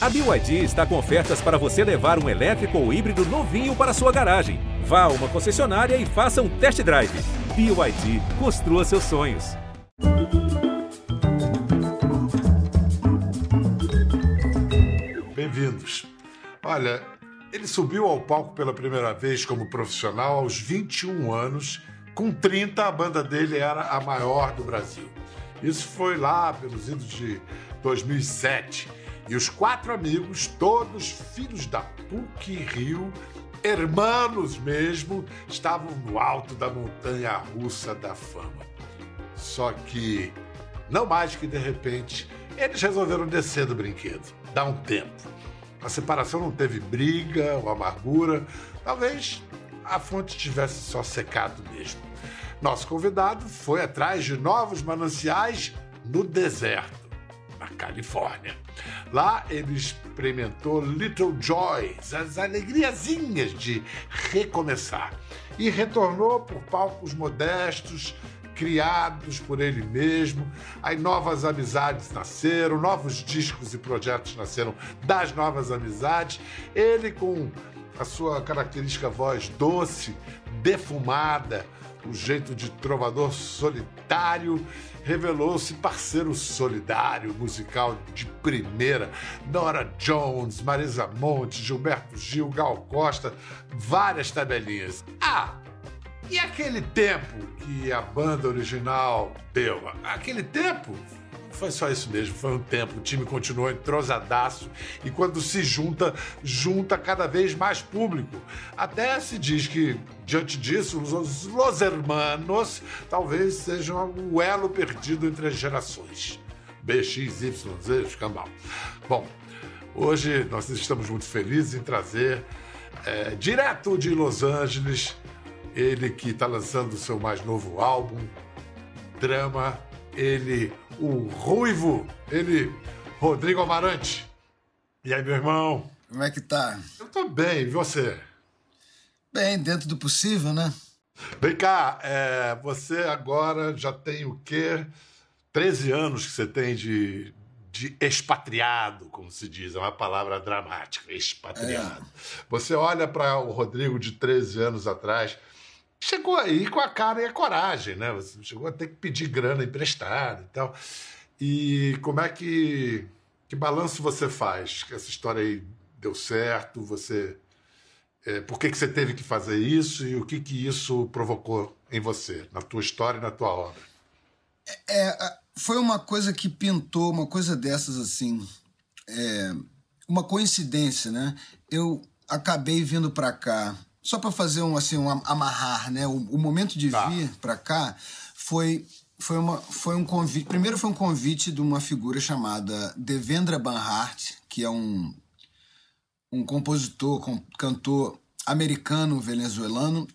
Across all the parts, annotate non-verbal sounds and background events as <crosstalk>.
A BYD está com ofertas para você levar um elétrico ou híbrido novinho para sua garagem. Vá a uma concessionária e faça um test drive. BYD, construa seus sonhos. Bem-vindos. Olha, ele subiu ao palco pela primeira vez como profissional aos 21 anos. Com 30, a banda dele era a maior do Brasil. Isso foi lá pelos idos de 2007. E os quatro amigos, todos filhos da PUC Rio, hermanos mesmo, estavam no alto da montanha russa da fama. Só que, não mais que de repente, eles resolveram descer do brinquedo, dar um tempo. A separação não teve briga ou amargura, talvez a fonte tivesse só secado mesmo. Nosso convidado foi atrás de novos mananciais no deserto, na Califórnia. Lá ele experimentou Little Joys, as alegriazinhas de recomeçar, e retornou por palcos modestos, criados por ele mesmo. Aí novas amizades nasceram, novos discos e projetos nasceram das novas amizades. Ele com a sua característica voz doce, defumada, o jeito de trovador solitário, revelou-se parceiro solidário musical de primeira. Nora Jones, Marisa Monte, Gilberto Gil, Gal Costa, várias tabelinhas. Ah, e aquele tempo que a banda original deu? Aquele tempo foi só isso mesmo, foi um tempo. O time continuou entrosadaço e quando se junta, junta cada vez mais público. Até se diz que, diante disso, os Los Hermanos talvez sejam o elo perdido entre as gerações. BX, Y, Z, escambau. Bom, hoje nós estamos muito felizes em trazer, é, direto de Los Angeles, ele que está lançando o seu mais novo álbum, Drama, ele o Ruivo, ele, Rodrigo Amarante. E aí, meu irmão? Como é que tá? Eu tô bem, e você? Bem, dentro do possível, né? Vem cá, é, você agora já tem o quê? 13 anos que você tem de, de expatriado, como se diz, é uma palavra dramática, expatriado. É. Você olha para o Rodrigo de 13 anos atrás, chegou aí com a cara e a coragem, né? Você chegou a ter que pedir grana emprestada e tal. E como é que. Que balanço você faz? Que essa história aí deu certo? Você. É, por que, que você teve que fazer isso e o que, que isso provocou em você, na tua história e na tua obra? É, é foi uma coisa que pintou, uma coisa dessas assim. É, uma coincidência, né? Eu acabei vindo para cá só para fazer um assim um amarrar, né? O, o momento de tá. vir para cá foi foi, uma, foi um convite. Primeiro foi um convite de uma figura chamada Devendra Banhart, que é um, um compositor, com, cantor americano venezuelano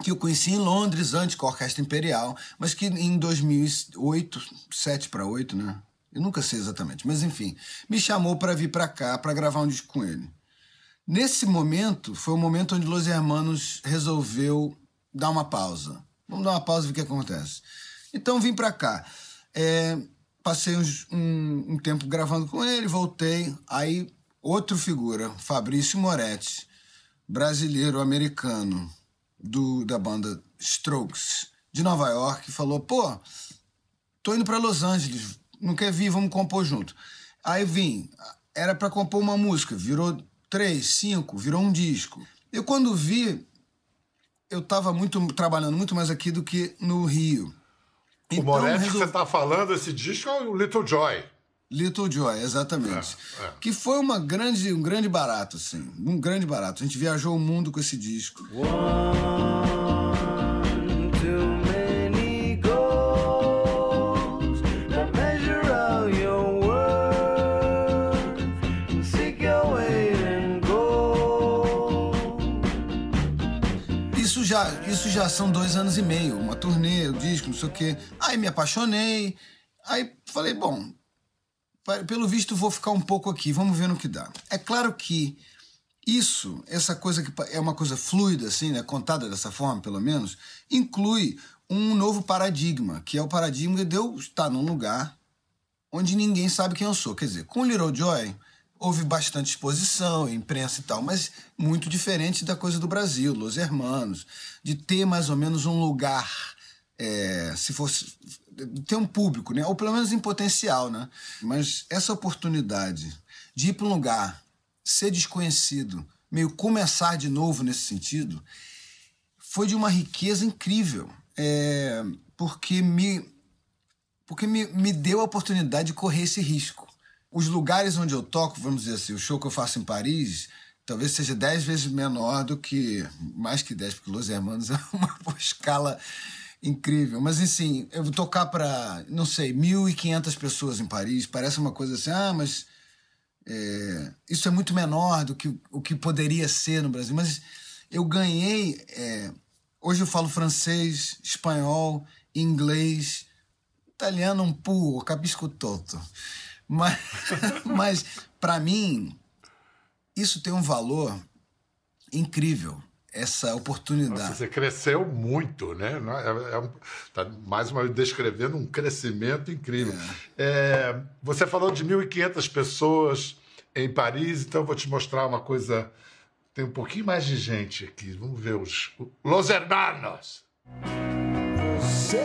que eu conheci em Londres antes com a Orquestra Imperial, mas que em 2008, 7 para 8, né? Eu nunca sei exatamente, mas enfim, me chamou para vir para cá para gravar um disco com ele. Nesse momento, foi o momento onde Los Hermanos resolveu dar uma pausa. Vamos dar uma pausa e ver o que acontece. Então vim para cá. É, passei uns, um, um, tempo gravando com ele, voltei. Aí, outra figura, Fabrício Moretti, brasileiro-americano do da banda Strokes, de Nova York, falou: pô, tô indo para Los Angeles, não quer vir, vamos compor junto. Aí vim, era para compor uma música, virou três, cinco, virou um disco. Eu quando vi, eu estava muito trabalhando muito mais aqui do que no Rio. Então, o Moretti resol... que você está falando, esse disco é o Little Joy. Little Joy, exatamente. É, é. Que foi uma grande, um grande barato, assim. Um grande barato. A gente viajou o mundo com esse disco. Uou. Já, isso já são dois anos e meio, uma turnê, o disco, não sei o quê. Aí me apaixonei, aí falei, bom, pelo visto vou ficar um pouco aqui, vamos ver no que dá. É claro que isso, essa coisa que é uma coisa fluida, assim, né, contada dessa forma, pelo menos, inclui um novo paradigma, que é o paradigma de eu estar num lugar onde ninguém sabe quem eu sou. Quer dizer, com Little Joy, houve bastante exposição, imprensa e tal, mas muito diferente da coisa do Brasil, Los Hermanos, de ter mais ou menos um lugar, é, se fosse ter um público, né? ou pelo menos em potencial, né? Mas essa oportunidade de ir para um lugar, ser desconhecido, meio começar de novo nesse sentido, foi de uma riqueza incrível, é, porque me porque me, me deu a oportunidade de correr esse risco os lugares onde eu toco, vamos dizer assim, o show que eu faço em Paris, talvez seja dez vezes menor do que. Mais que dez, porque Los Hermanos <laughs> é uma escala incrível. Mas, assim, eu vou tocar para, não sei, 1.500 pessoas em Paris. Parece uma coisa assim, ah, mas. É, isso é muito menor do que o que poderia ser no Brasil. Mas eu ganhei. É, hoje eu falo francês, espanhol, inglês, italiano um pouco, capisco tutto. Mas, <laughs> mas para mim, isso tem um valor incrível essa oportunidade. Nossa, você cresceu muito, né? É, é, tá mais uma vez descrevendo um crescimento incrível. É. É, você falou de 1.500 pessoas em Paris, então eu vou te mostrar uma coisa. Tem um pouquinho mais de gente aqui. Vamos ver os Los Hermanos. Você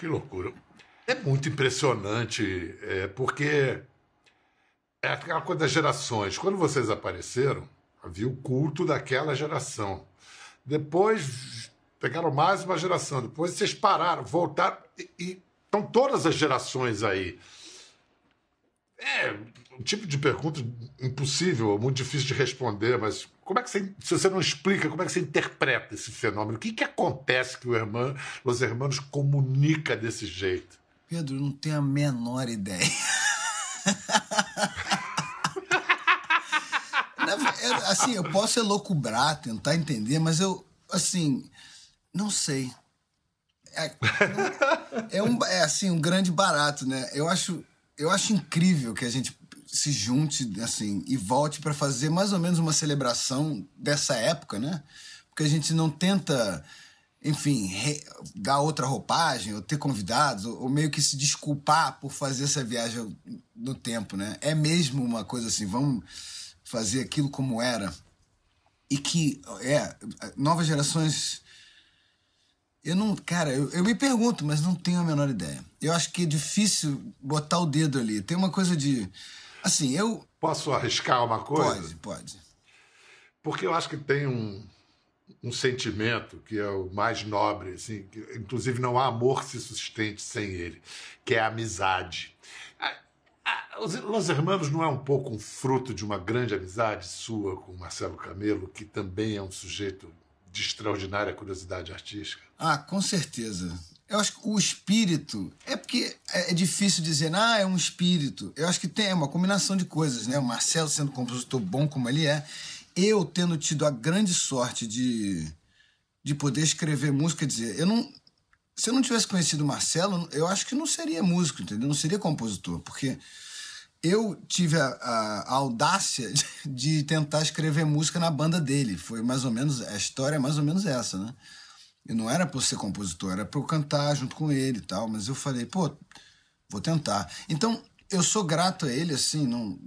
que loucura. É muito impressionante, é, porque é aquela coisa das gerações. Quando vocês apareceram, havia o culto daquela geração. Depois pegaram mais uma geração, depois vocês pararam, voltaram, e, e estão todas as gerações aí. É um tipo de pergunta impossível, muito difícil de responder, mas como é que você, se você não explica, como é que você interpreta esse fenômeno? O que, que acontece que o irmão, os irmãos comunica desse jeito? Pedro, não tenho a menor ideia. <laughs> assim, eu posso elocubrar, tentar entender, mas eu, assim, não sei. É, é, um, é assim, um grande barato, né? Eu acho, eu acho incrível que a gente se junte assim e volte para fazer mais ou menos uma celebração dessa época, né? Porque a gente não tenta, enfim, re, dar outra roupagem ou ter convidados ou, ou, meio que se desculpar por fazer essa viagem no tempo, né? É mesmo uma coisa assim, vamos fazer aquilo como era e que é novas gerações eu não, cara, eu, eu me pergunto, mas não tenho a menor ideia. Eu acho que é difícil botar o dedo ali. Tem uma coisa de Assim, eu. Posso arriscar uma coisa? Pode, pode. Porque eu acho que tem um, um sentimento que é o mais nobre, assim, que, inclusive não há amor que se sustente sem ele, que é a amizade. Os Los Hermanos não é um pouco um fruto de uma grande amizade sua com Marcelo Camelo, que também é um sujeito de extraordinária curiosidade artística? Ah, com certeza. Eu acho que o espírito. É porque é, é difícil dizer, ah, é um espírito. Eu acho que tem uma combinação de coisas, né? O Marcelo sendo compositor bom como ele é, eu tendo tido a grande sorte de, de poder escrever música, dizer, eu não. Se eu não tivesse conhecido o Marcelo, eu acho que não seria músico, entendeu? Não seria compositor, porque eu tive a, a, a audácia <laughs> de tentar escrever música na banda dele. Foi mais ou menos. A história é mais ou menos essa, né? E não era para ser compositor, era para eu cantar junto com ele e tal. Mas eu falei, pô, vou tentar. Então, eu sou grato a ele, assim, não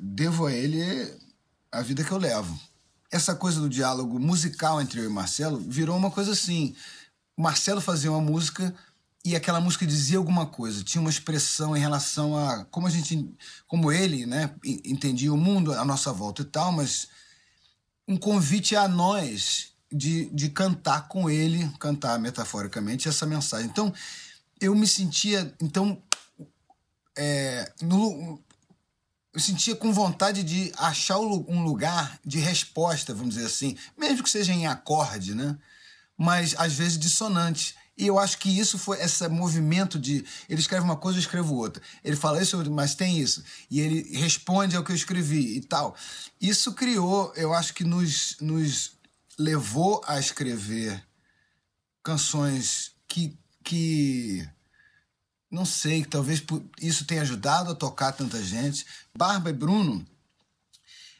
devo a ele a vida que eu levo. Essa coisa do diálogo musical entre eu e Marcelo virou uma coisa assim. O Marcelo fazia uma música e aquela música dizia alguma coisa, tinha uma expressão em relação a como a gente, como ele, né, entendia o mundo à nossa volta e tal, mas um convite a nós de, de cantar com ele, cantar metaforicamente essa mensagem. Então, eu me sentia, então, é, no, eu sentia com vontade de achar um lugar de resposta, vamos dizer assim, mesmo que seja em acorde, né? mas às vezes dissonantes. E eu acho que isso foi esse movimento de ele escreve uma coisa, eu escrevo outra. Ele fala isso, mas tem isso. E ele responde ao que eu escrevi e tal. Isso criou, eu acho que nos, nos levou a escrever canções que, que não sei, talvez isso tenha ajudado a tocar tanta gente. Barba e Bruno,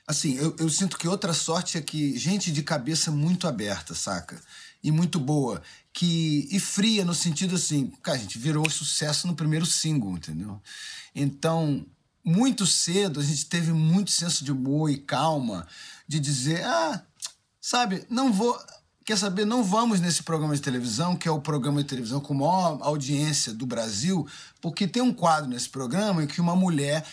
assim, eu, eu sinto que outra sorte é que gente de cabeça muito aberta, saca? E muito boa. que E fria no sentido assim, cara, a gente virou sucesso no primeiro single, entendeu? Então, muito cedo a gente teve muito senso de humor e calma de dizer, ah, sabe, não vou quer saber, não vamos nesse programa de televisão, que é o programa de televisão com maior audiência do Brasil, porque tem um quadro nesse programa em que uma mulher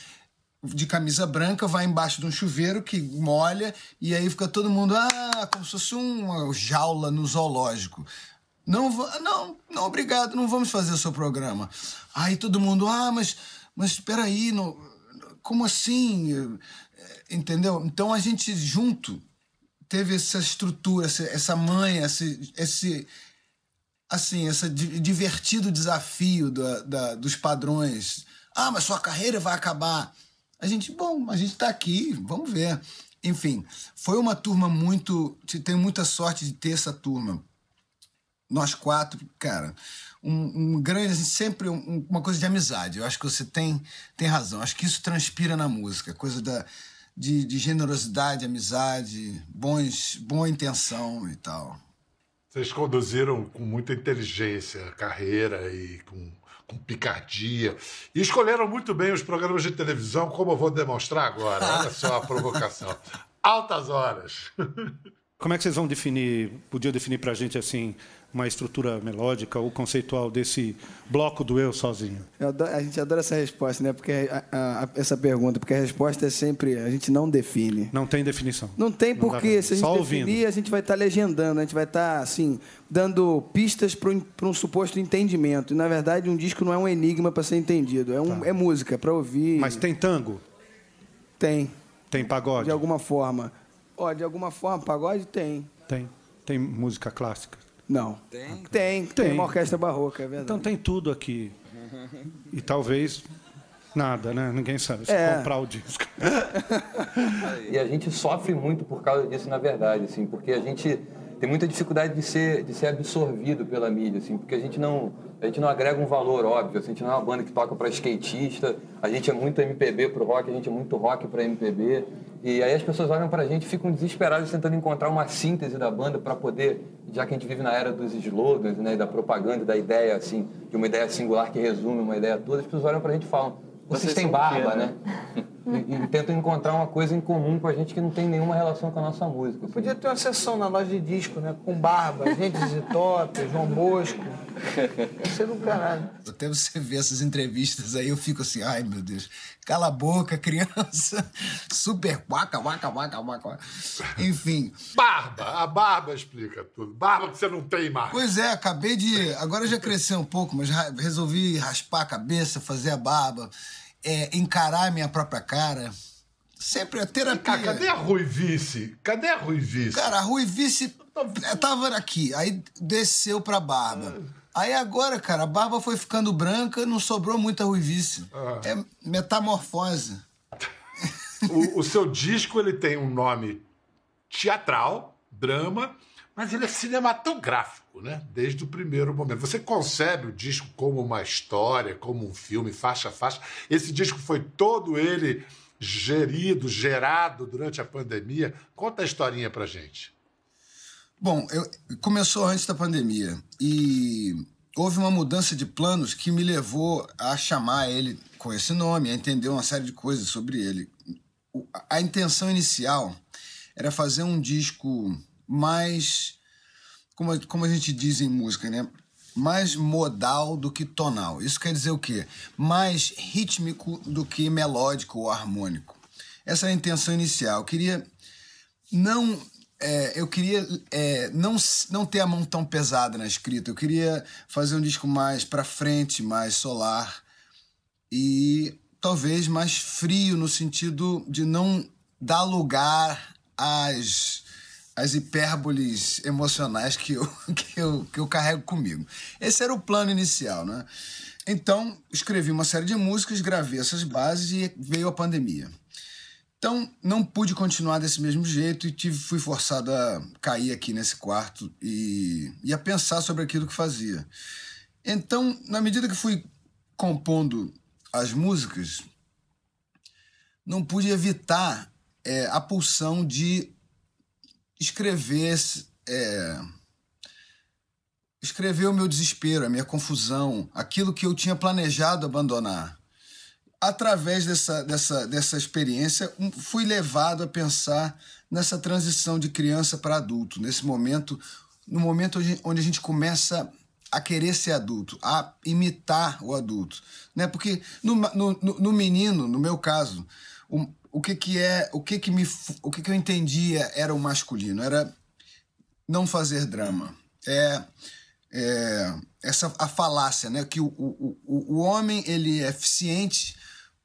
de camisa branca vai embaixo de um chuveiro que molha e aí fica todo mundo, ah, como se fosse uma jaula no zoológico. Não, não, não, obrigado, não vamos fazer o seu programa. Aí todo mundo, ah, mas, mas espera aí, não, como assim? Entendeu? Então a gente junto teve essa estrutura, essa, manha, esse, esse assim, esse divertido desafio da, da, dos padrões. Ah, mas sua carreira vai acabar. A gente, bom, a gente está aqui, vamos ver. Enfim, foi uma turma muito. Tenho muita sorte de ter essa turma. Nós quatro, cara, um, um grande, assim, sempre um, uma coisa de amizade. Eu acho que você tem, tem razão. Acho que isso transpira na música, coisa da, de, de generosidade, amizade, bons, boa intenção e tal. Vocês conduziram com muita inteligência a carreira e com, com picardia. E escolheram muito bem os programas de televisão, como eu vou demonstrar agora. Olha só a provocação. <laughs> Altas horas. Como é que vocês vão definir, podia definir para a gente assim, uma estrutura melódica ou conceitual desse bloco do eu sozinho? Adoro, a gente adora essa resposta, né? Porque a, a, essa pergunta, porque a resposta é sempre a gente não define. Não tem definição. Não tem porque se a gente Só definir, ouvindo. a gente vai estar tá legendando, a gente vai estar tá, assim dando pistas para um, um, suposto entendimento. E na verdade um disco não é um enigma para ser entendido, é, um, tá. é música para ouvir. Mas tem tango? Tem. Tem pagode? De alguma forma. Ó, de alguma forma, pagode tem. Tem. Tem música clássica? Não. Tem? Tem, tem. uma orquestra barroca, é verdade. Então tem tudo aqui. E talvez nada, né? Ninguém sabe. Se é. comprar o disco. <laughs> e a gente sofre muito por causa disso, na verdade, assim, porque a gente tem muita dificuldade de ser, de ser absorvido pela mídia, assim, porque a gente não, a gente não agrega um valor óbvio, assim, a gente não é uma banda que toca para skatista, a gente é muito MPB pro rock, a gente é muito rock para MPB, e aí as pessoas olham para a gente e ficam desesperadas tentando encontrar uma síntese da banda para poder, já que a gente vive na era dos slogans, né, da propaganda, da ideia assim, de uma ideia singular que resume uma ideia toda, as pessoas olham para a gente e falam: vocês, vocês têm barba, né? né? <laughs> e, e, tentam encontrar uma coisa em comum com a gente que não tem nenhuma relação com a nossa música. Assim. Podia ter uma sessão na loja de disco, né? Com barba, gente de top, João Bosco. É do caralho. Até você ver essas entrevistas aí, eu fico assim, ai meu Deus, cala a boca, criança. <laughs> Super waca, waca, waca, waca. Enfim. Barba, a barba explica tudo. Barba que você não tem mais. Pois é, acabei de. Agora já cresceu um pouco, mas resolvi raspar a cabeça, fazer a barba é, encarar a minha própria cara. Sempre a terapia. Cara, cadê a Ruivice? Cadê a Ruivice? Cara, a Ruivice tava aqui, aí desceu pra barba. Aí agora, cara, a barba foi ficando branca, não sobrou muita ruivice. Ah. É metamorfose. <laughs> O, o, seu disco ele tem um nome teatral, drama, mas ele é cinematográfico, né? Desde o primeiro momento. Você concebe o disco como uma história, como um filme, faixa a faixa. Esse disco foi todo ele gerido, gerado durante a pandemia. Conta a historinha pra gente. Bom, eu, começou antes da pandemia e houve uma mudança de planos que me levou a chamar ele com esse nome, a entender uma série de coisas sobre ele. A intenção inicial era fazer um disco mais, como, como a gente diz em música, né? Mais modal do que tonal. Isso quer dizer o quê? Mais rítmico do que melódico ou harmônico. Essa é a intenção inicial. Eu queria não é, eu queria é, não, não ter a mão tão pesada na escrita. Eu queria fazer um disco mais para frente, mais solar e talvez mais frio no sentido de não dar lugar às as hipérboles emocionais que eu, <laughs> que, eu, que eu carrego comigo. Esse era o plano inicial, né? Então, escrevi uma série de músicas, gravei essas bases e veio a pandemia. Então, não pude continuar desse mesmo jeito e tive, fui forçado a cair aqui nesse quarto e, e a pensar sobre aquilo que fazia. Então, na medida que fui compondo as músicas, não pude evitar é, a pulsão de escrever é, escrever o meu desespero, a minha confusão, aquilo que eu tinha planejado abandonar. Através dessa, dessa, dessa experiência, fui levado a pensar nessa transição de criança para adulto, nesse momento, no momento onde a gente começa a querer ser adulto, a imitar o adulto, né? Porque no, no, no menino, no meu caso, o que que é, o que que me, o que que eu entendia era o masculino, era não fazer drama, é, é essa a falácia, né? Que o, o, o, homem ele é eficiente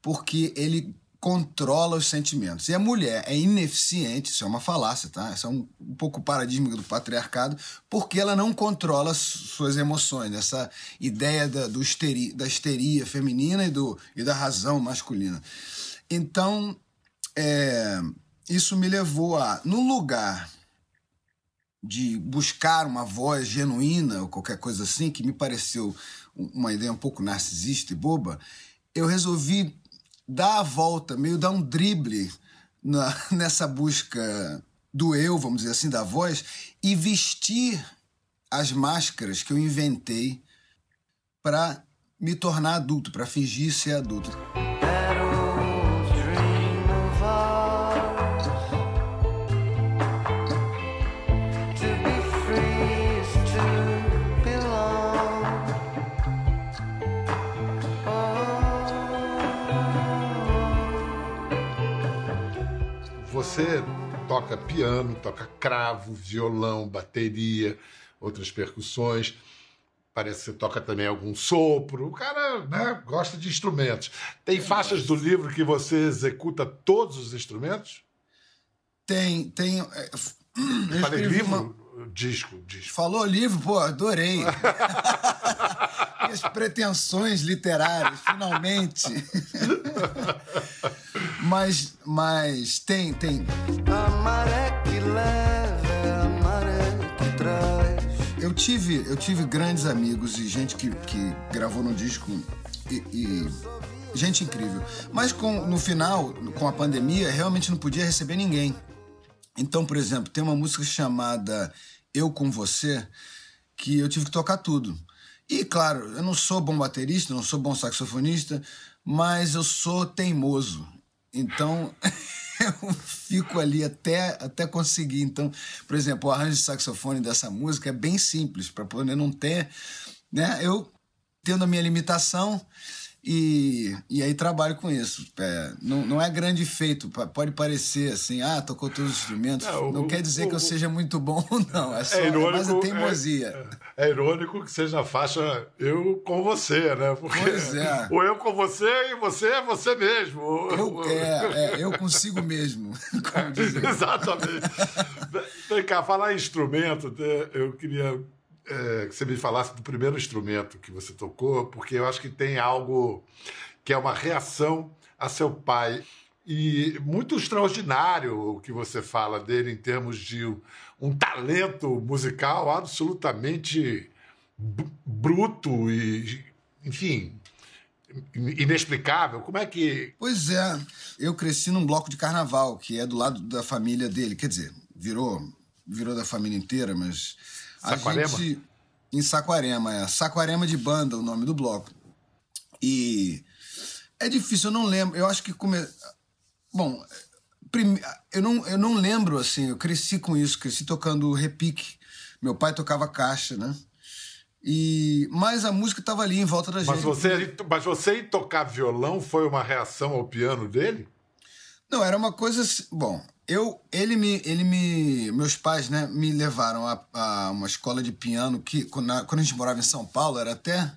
porque ele controla os sentimentos. E a mulher é ineficiente, isso é uma falácia, tá? Isso é um, um pouco paradigma do patriarcado, porque ela não controla suas emoções, essa ideia da, do histeri, da histeria feminina e, do, e da razão masculina. Então, é, isso me levou a, no lugar de buscar uma voz genuína ou qualquer coisa assim, que me pareceu uma ideia um pouco narcisista e boba, eu resolvi dar a volta, meio dar um drible na, <laughs> nessa busca do eu, vamos dizer assim, da voz, e vestir as máscaras que eu inventei para me tornar adulto, para fingir ser adulto. Você toca piano, toca cravo, violão, bateria, outras percussões. Parece que você toca também algum sopro. O cara né, gosta de instrumentos. Tem faixas do livro que você executa todos os instrumentos? Tem, tem. É, <clears throat> eu falei livro? Uma... Disco, disco. Falou livro, pô, adorei. <laughs> Minhas pretensões literárias, finalmente. <laughs> mas, mas tem, tem. A maré que leva, maré que traz. Eu tive, eu tive grandes amigos e gente que, que gravou no disco e, e gente incrível. Mas com, no final, com a pandemia, realmente não podia receber ninguém. Então, por exemplo, tem uma música chamada Eu com Você que eu tive que tocar tudo. E claro, eu não sou bom baterista, não sou bom saxofonista, mas eu sou teimoso. Então <laughs> eu fico ali até, até conseguir. Então, por exemplo, o arranjo de saxofone dessa música é bem simples, para poder não ter. Né? Eu, tendo a minha limitação, e, e aí trabalho com isso. É, não, não é grande feito, pode parecer assim, ah, tocou todos os instrumentos. Não, não o, quer dizer o, que eu seja muito bom, <laughs> não. É, só, é, irônico, é mais a teimosia. É, é, irônico que seja a faixa eu com você, né? Porque pois é. <laughs> O eu com você e você é você mesmo. Eu, é, é, eu consigo mesmo. <laughs> Exatamente. Vem cá, falar em instrumento, eu queria é, que você me falasse do primeiro instrumento que você tocou, porque eu acho que tem algo que é uma reação a seu pai. E muito extraordinário o que você fala dele em termos de um talento musical absolutamente bruto e, enfim, inexplicável. Como é que. Pois é, eu cresci num bloco de carnaval, que é do lado da família dele. Quer dizer, virou, virou da família inteira, mas Saquarema? Gente, em Saquarema, é. Saquarema de Banda, o nome do bloco. E é difícil, eu não lembro. Eu acho que come... Bom, prime... eu, não, eu não lembro, assim, eu cresci com isso, cresci tocando repique. Meu pai tocava caixa, né? E mas a música estava ali em volta da mas gente. Você, mas você tocar violão foi uma reação ao piano dele? Não, era uma coisa. Assim, bom, eu, ele me, ele me, meus pais, né, me levaram a, a uma escola de piano que quando a, quando a gente morava em São Paulo era até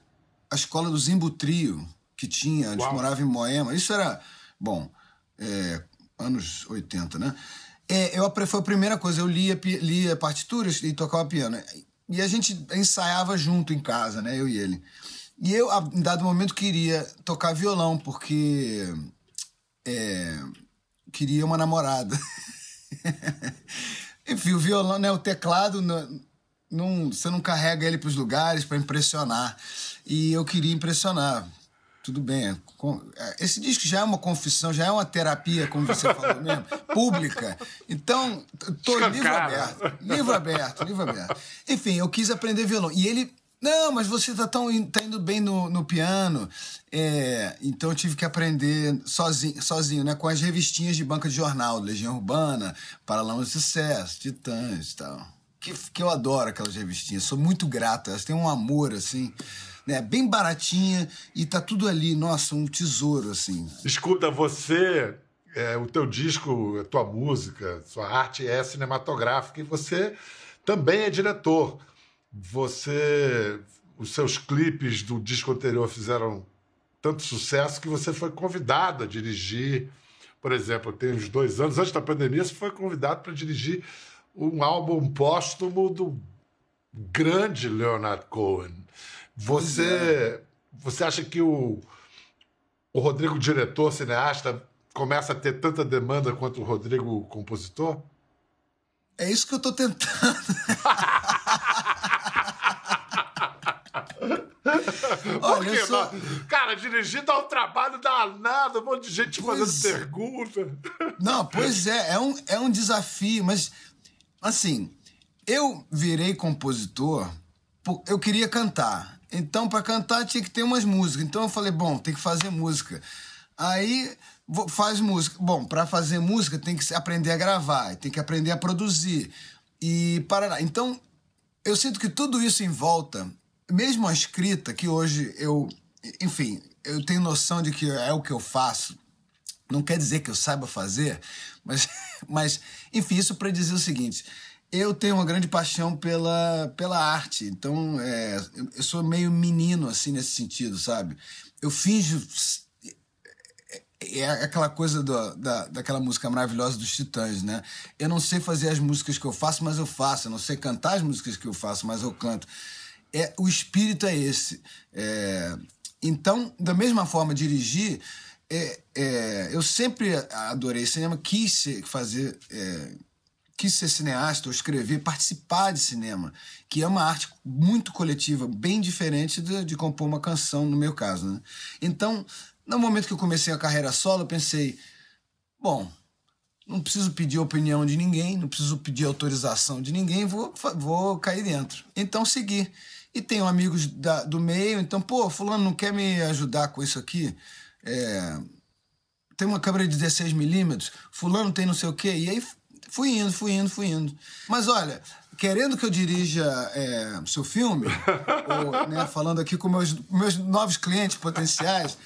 a escola do Zimbo Trio que tinha, a gente Uau. morava em Moema. Isso era, bom, é, anos 80, né? É, eu, foi a primeira coisa, eu lia, lia partituras e tocava piano. E a gente ensaiava junto em casa, né? Eu e ele. E eu, em dado momento, queria tocar violão, porque é, queria uma namorada. <laughs> Enfim, o violão, né? O teclado, não, não, você não carrega ele para os lugares para impressionar. E eu queria impressionar tudo bem. É, esse disco já é uma confissão, já é uma terapia, como você falou <laughs> mesmo, pública. Então, tô livro aberto. Livro aberto, livro aberto. Enfim, eu quis aprender violão. E ele. Não, mas você tá, tão, tá indo bem no, no piano. É, então eu tive que aprender sozinho, sozinho, né? Com as revistinhas de banca de jornal, Legião Urbana, Paralama de Sucesso, Titãs e tal. Que, que eu adoro aquelas revistinhas, sou muito grato, elas têm um amor, assim né? Bem baratinha e tá tudo ali, nossa, um tesouro, assim. Escuta, você, é, o teu disco, a tua música, sua arte é cinematográfica e você também é diretor. Você, os seus clipes do disco anterior fizeram tanto sucesso que você foi convidado a dirigir. Por exemplo, tem uns dois anos, antes da pandemia, você foi convidado para dirigir um álbum póstumo do grande Leonard Cohen. Você, é. você acha que o, o Rodrigo diretor, cineasta, começa a ter tanta demanda quanto o Rodrigo compositor? É isso que eu estou tentando. <laughs> <laughs> Olha, só... Cara, dirigir dá um trabalho danado, um monte de gente pois... fazendo pergunta. Não, pois é, é um, é um desafio, mas assim, eu virei compositor, eu queria cantar. Então, para cantar tinha que ter umas músicas. Então eu falei, bom, tem que fazer música. Aí faz música. Bom, para fazer música tem que aprender a gravar, tem que aprender a produzir. E para Então, eu sinto que tudo isso em volta, mesmo a escrita, que hoje eu, enfim, eu tenho noção de que é o que eu faço. Não quer dizer que eu saiba fazer, mas, <laughs> mas enfim, isso para dizer o seguinte: eu tenho uma grande paixão pela, pela arte, então é, eu sou meio menino assim nesse sentido, sabe? Eu finjo. É, é aquela coisa do, da, daquela música maravilhosa dos Titãs, né? Eu não sei fazer as músicas que eu faço, mas eu faço. Eu não sei cantar as músicas que eu faço, mas eu canto. É, o espírito é esse. É, então, da mesma forma, dirigir. É, é, eu sempre adorei cinema, quis fazer é, quis ser cineasta ou escrever, participar de cinema, que é uma arte muito coletiva, bem diferente de, de compor uma canção, no meu caso. Né? Então, no momento que eu comecei a carreira solo, eu pensei: bom, não preciso pedir opinião de ninguém, não preciso pedir autorização de ninguém, vou, vou cair dentro. Então, segui. E tenho amigos da, do meio, então, pô, Fulano não quer me ajudar com isso aqui? É, tem uma câmera de 16mm, Fulano tem não sei o quê. E aí Fui indo, fui indo, fui indo. Mas olha, querendo que eu dirija é, seu filme, <laughs> ou, né, falando aqui com meus, meus novos clientes potenciais,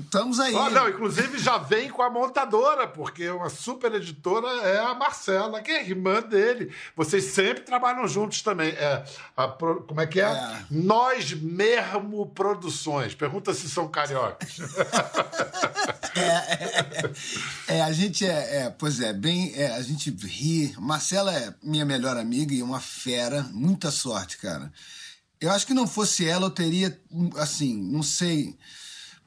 estamos aí. Oh, não, inclusive já vem com a montadora, porque uma super editora é a Marcela, que é irmã dele. Vocês sempre trabalham juntos também. É, a, como é que é? é? Nós Mesmo Produções. Pergunta se são cariocas. <laughs> é, é, é, a gente é, é, pois é, bem, é, a gente ri. Marcela é minha melhor amiga e uma fera. Muita sorte, cara. Eu acho que não fosse ela, eu teria, assim, não sei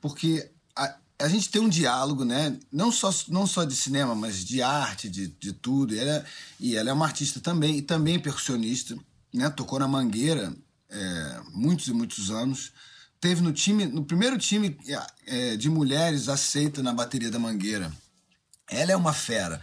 porque a, a gente tem um diálogo, né? Não só, não só de cinema, mas de arte, de, de tudo. E ela, e ela é uma artista também, e também percussionista, né? Tocou na Mangueira é, muitos e muitos anos. Teve no time, no primeiro time é, de mulheres aceita na bateria da Mangueira. Ela é uma fera.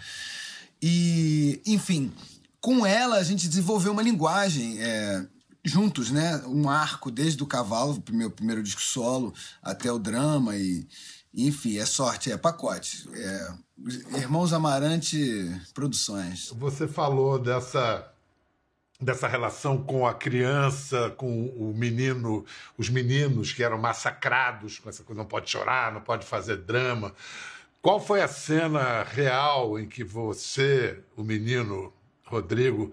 E, enfim, com ela a gente desenvolveu uma linguagem. É, juntos, né? Um arco desde o cavalo, meu primeiro disco solo, até o drama e enfim, é sorte, é pacote. É, Irmãos Amarante Produções. Você falou dessa dessa relação com a criança, com o menino, os meninos que eram massacrados com essa coisa, não pode chorar, não pode fazer drama. Qual foi a cena real em que você, o menino Rodrigo,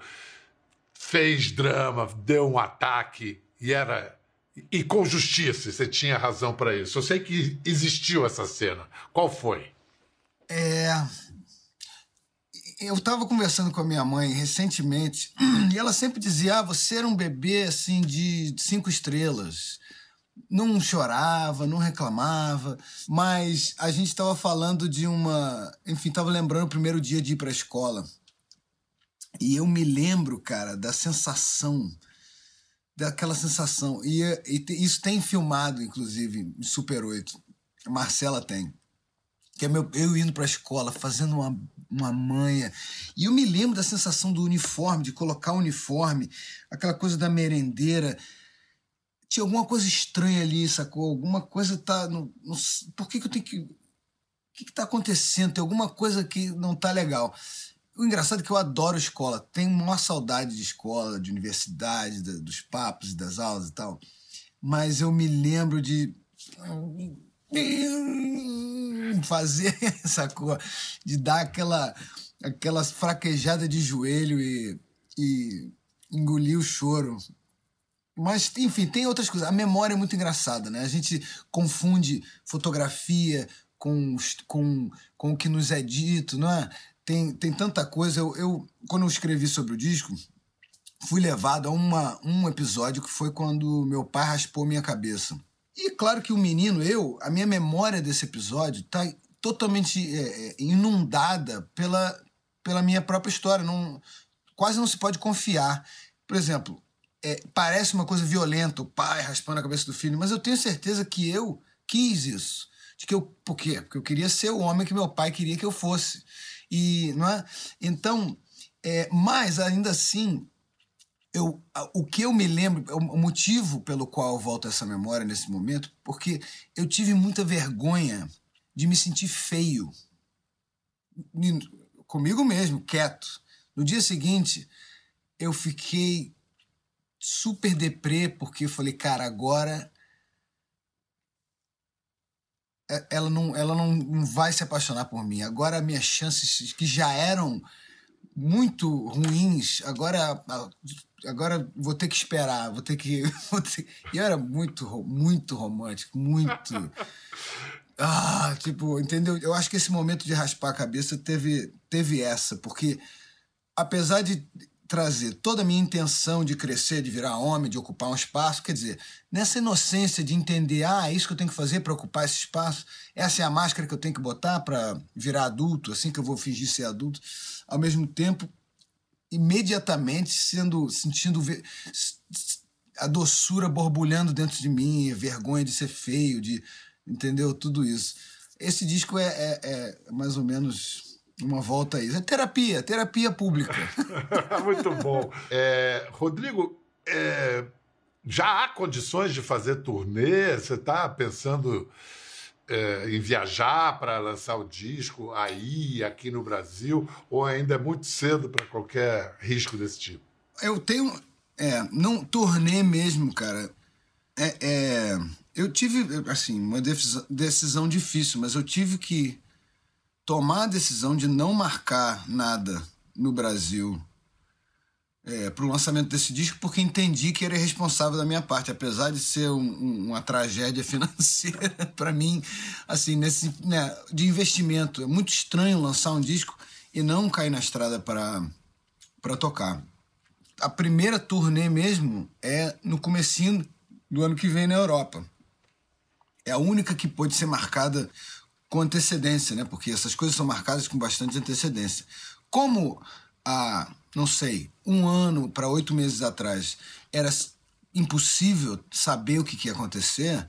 fez drama, deu um ataque e era e com justiça, você tinha razão para isso. Eu sei que existiu essa cena. Qual foi? É eu estava conversando com a minha mãe recentemente <clears throat> e ela sempre dizia: ah, você era um bebê assim de cinco estrelas. Não chorava, não reclamava, mas a gente estava falando de uma. Enfim, estava lembrando o primeiro dia de ir para a escola. E eu me lembro, cara, da sensação, daquela sensação. E, e isso tem filmado, inclusive, em Super 8. A Marcela tem. Que é meu, eu indo para a escola, fazendo uma, uma manha. E eu me lembro da sensação do uniforme, de colocar o uniforme, aquela coisa da merendeira. Tinha alguma coisa estranha ali, sacou? Alguma coisa tá. No, no, por que, que eu tenho que. O que está acontecendo? Tem alguma coisa que não tá legal. O engraçado é que eu adoro escola, tenho uma saudade de escola, de universidade, dos papos, das aulas e tal. Mas eu me lembro de <laughs> fazer, <laughs> sacou? De dar aquela, aquela fraquejada de joelho e, e engolir o choro. Mas, enfim, tem outras coisas. A memória é muito engraçada, né? A gente confunde fotografia com, com, com o que nos é dito, não é? Tem, tem tanta coisa. Eu, eu, quando eu escrevi sobre o disco, fui levado a uma, um episódio que foi quando meu pai raspou minha cabeça. E claro que o menino, eu, a minha memória desse episódio está totalmente é, é, inundada pela, pela minha própria história. Não, quase não se pode confiar. Por exemplo, é, parece uma coisa violenta, o pai raspando a cabeça do filho, mas eu tenho certeza que eu quis isso. De que eu, por quê? Porque eu queria ser o homem que meu pai queria que eu fosse. E, não é? Então, é, mas ainda assim, eu, o que eu me lembro, o motivo pelo qual eu volto essa memória nesse momento, porque eu tive muita vergonha de me sentir feio. Comigo mesmo, quieto. No dia seguinte, eu fiquei super deprê, porque eu falei, cara, agora ela não, ela não vai se apaixonar por mim. Agora minhas chances, que já eram muito ruins, agora agora vou ter que esperar, vou ter que. <laughs> Vou ter... E eu era muito, muito romântico, muito. <laughs> Ah, tipo, entendeu? Eu acho que esse momento de raspar a cabeça teve, teve essa, porque apesar de trazer toda a minha intenção de crescer, de virar homem, de ocupar um espaço, quer dizer, nessa inocência de entender, ah, é isso que eu tenho que fazer para ocupar esse espaço, essa é a máscara que eu tenho que botar para virar adulto, assim que eu vou fingir ser adulto, ao mesmo tempo imediatamente sendo sentindo a doçura borbulhando dentro de mim, vergonha de ser feio, de entendeu tudo isso. Esse disco é, é, é mais ou menos uma volta a isso. É terapia, terapia pública. <laughs> Muito bom. É, Rodrigo, é, já há condições de fazer turnê? Você está pensando é, em viajar para lançar o disco aí, aqui no Brasil, ou ainda é muito cedo para qualquer risco desse tipo? Eu tenho. É, não turnê mesmo, cara. É, é, eu tive, assim, uma decisão difícil, mas eu tive que tomar a decisão de não marcar nada no Brasil é, para o lançamento desse disco porque entendi que era responsável da minha parte, apesar de ser um, um, uma tragédia <laughs> financeira para mim, assim, nesse, né, de investimento. É muito estranho lançar um disco e não cair na estrada para tocar. A primeira turnê mesmo é no comecinho do ano que vem na Europa. É a única que pode ser marcada com antecedência, né? Porque essas coisas são marcadas com bastante antecedência. Como a não sei, um ano para oito meses atrás era impossível saber o que, que ia acontecer,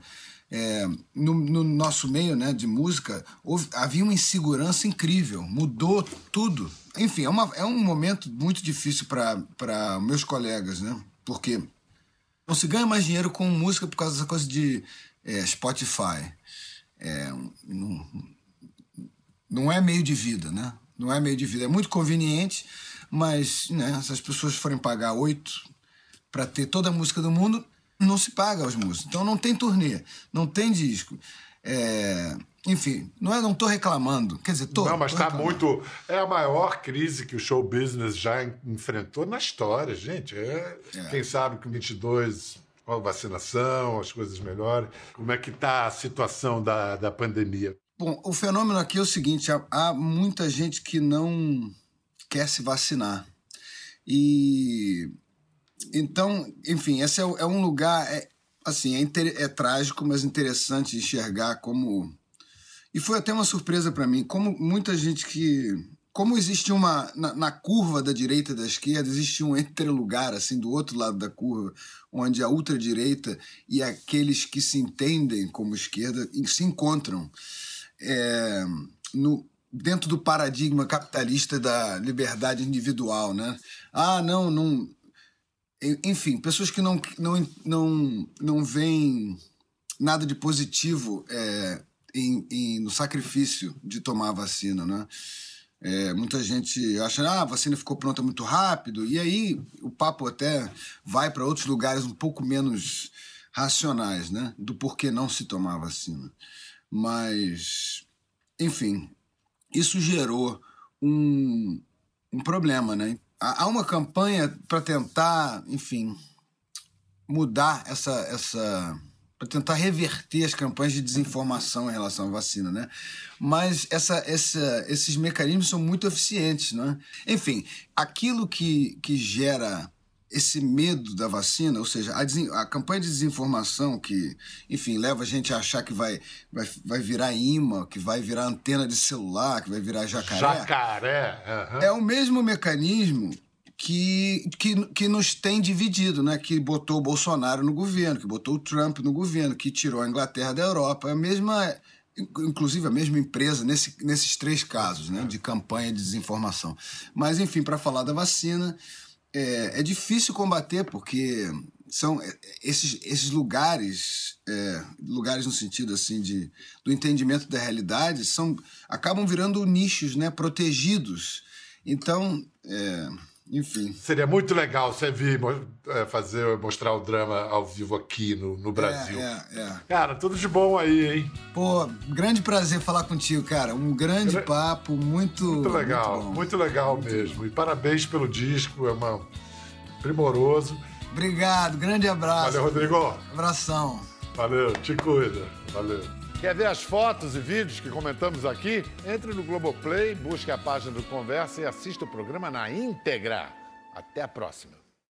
é, no, no, nosso meio né, de música houve, havia uma insegurança incrível, mudou tudo. Enfim, é, uma, é um momento muito difícil para meus colegas, né? Porque não se ganha mais dinheiro com música por causa dessa coisa de é, Spotify. É, não, não é meio de vida, né? Não é meio de vida. É muito conveniente, mas né, se as pessoas forem pagar oito para ter toda a música do mundo, não se paga aos músicos. Então não tem turnê, não tem disco. É, enfim, não é, não estou reclamando. Quer dizer, tô. Não, mas está muito. É a maior crise que o show business já enfrentou na história, gente. É, é. Quem sabe que 22 com a vacinação, as coisas melhores. Como é que está a situação da, da pandemia? Bom, o fenômeno aqui é o seguinte: há, há muita gente que não quer se vacinar. E então, enfim, esse é, é um lugar é, assim é, é trágico, mas interessante enxergar como e foi até uma surpresa para mim como muita gente que como existe uma na, na, curva da direita e da esquerda existe um entrelugar assim do outro lado da curva onde a ultradireita e aqueles que se entendem como esquerda se encontram é, no dentro do paradigma capitalista da liberdade individual, né? Ah, não, não. Enfim, pessoas que não não não não veem nada de positivo é, em, em, no sacrifício de tomar a vacina, né? É, muita gente acha ah, a vacina ficou pronta muito rápido, e aí o papo até vai para outros lugares um pouco menos racionais, né? Do porquê não se tomar vacina. Mas, enfim, isso gerou um, um problema, né? Há uma campanha para tentar, enfim, mudar essa, essa para tentar reverter as campanhas de desinformação em relação à vacina, né? Mas essa, essa, esses mecanismos são muito eficientes, né? Enfim, aquilo que, que gera esse medo da vacina, ou seja, a, a, campanha de desinformação que, enfim, leva a gente a achar que vai, vai, vai virar imã, que vai virar antena de celular, que vai virar jacaré. Jacaré. Uhum. É o mesmo mecanismo que, que, que nos tem dividido, né? Que botou o Bolsonaro no governo, que botou o Trump no governo, que tirou a Inglaterra da Europa. A mesma inclusive a mesma empresa nesse, nesses três casos né, de campanha de desinformação. Mas, enfim, para falar da vacina, é, é difícil combater porque são é, esses, esses lugares, é, lugares no sentido assim de do entendimento da realidade, são acabam virando nichos, né, protegidos. Então, é, enfim. Seria muito legal você vir é, fazer, mostrar o drama ao vivo aqui no, no Brasil. É, é, é. Cara, tudo de bom aí, hein? Pô, grande prazer falar contigo, cara. Um grande papo, muito. Muito legal, muito, muito legal muito mesmo. Bom. E parabéns pelo disco, é uma... primoroso. Obrigado, grande abraço. Valeu, Rodrigo. Abração. Valeu, te cuida. Valeu. Quer ver as fotos e vídeos que comentamos aqui? Entre no Globoplay, busque a página do Conversa e assista o programa na íntegra. Até a próxima.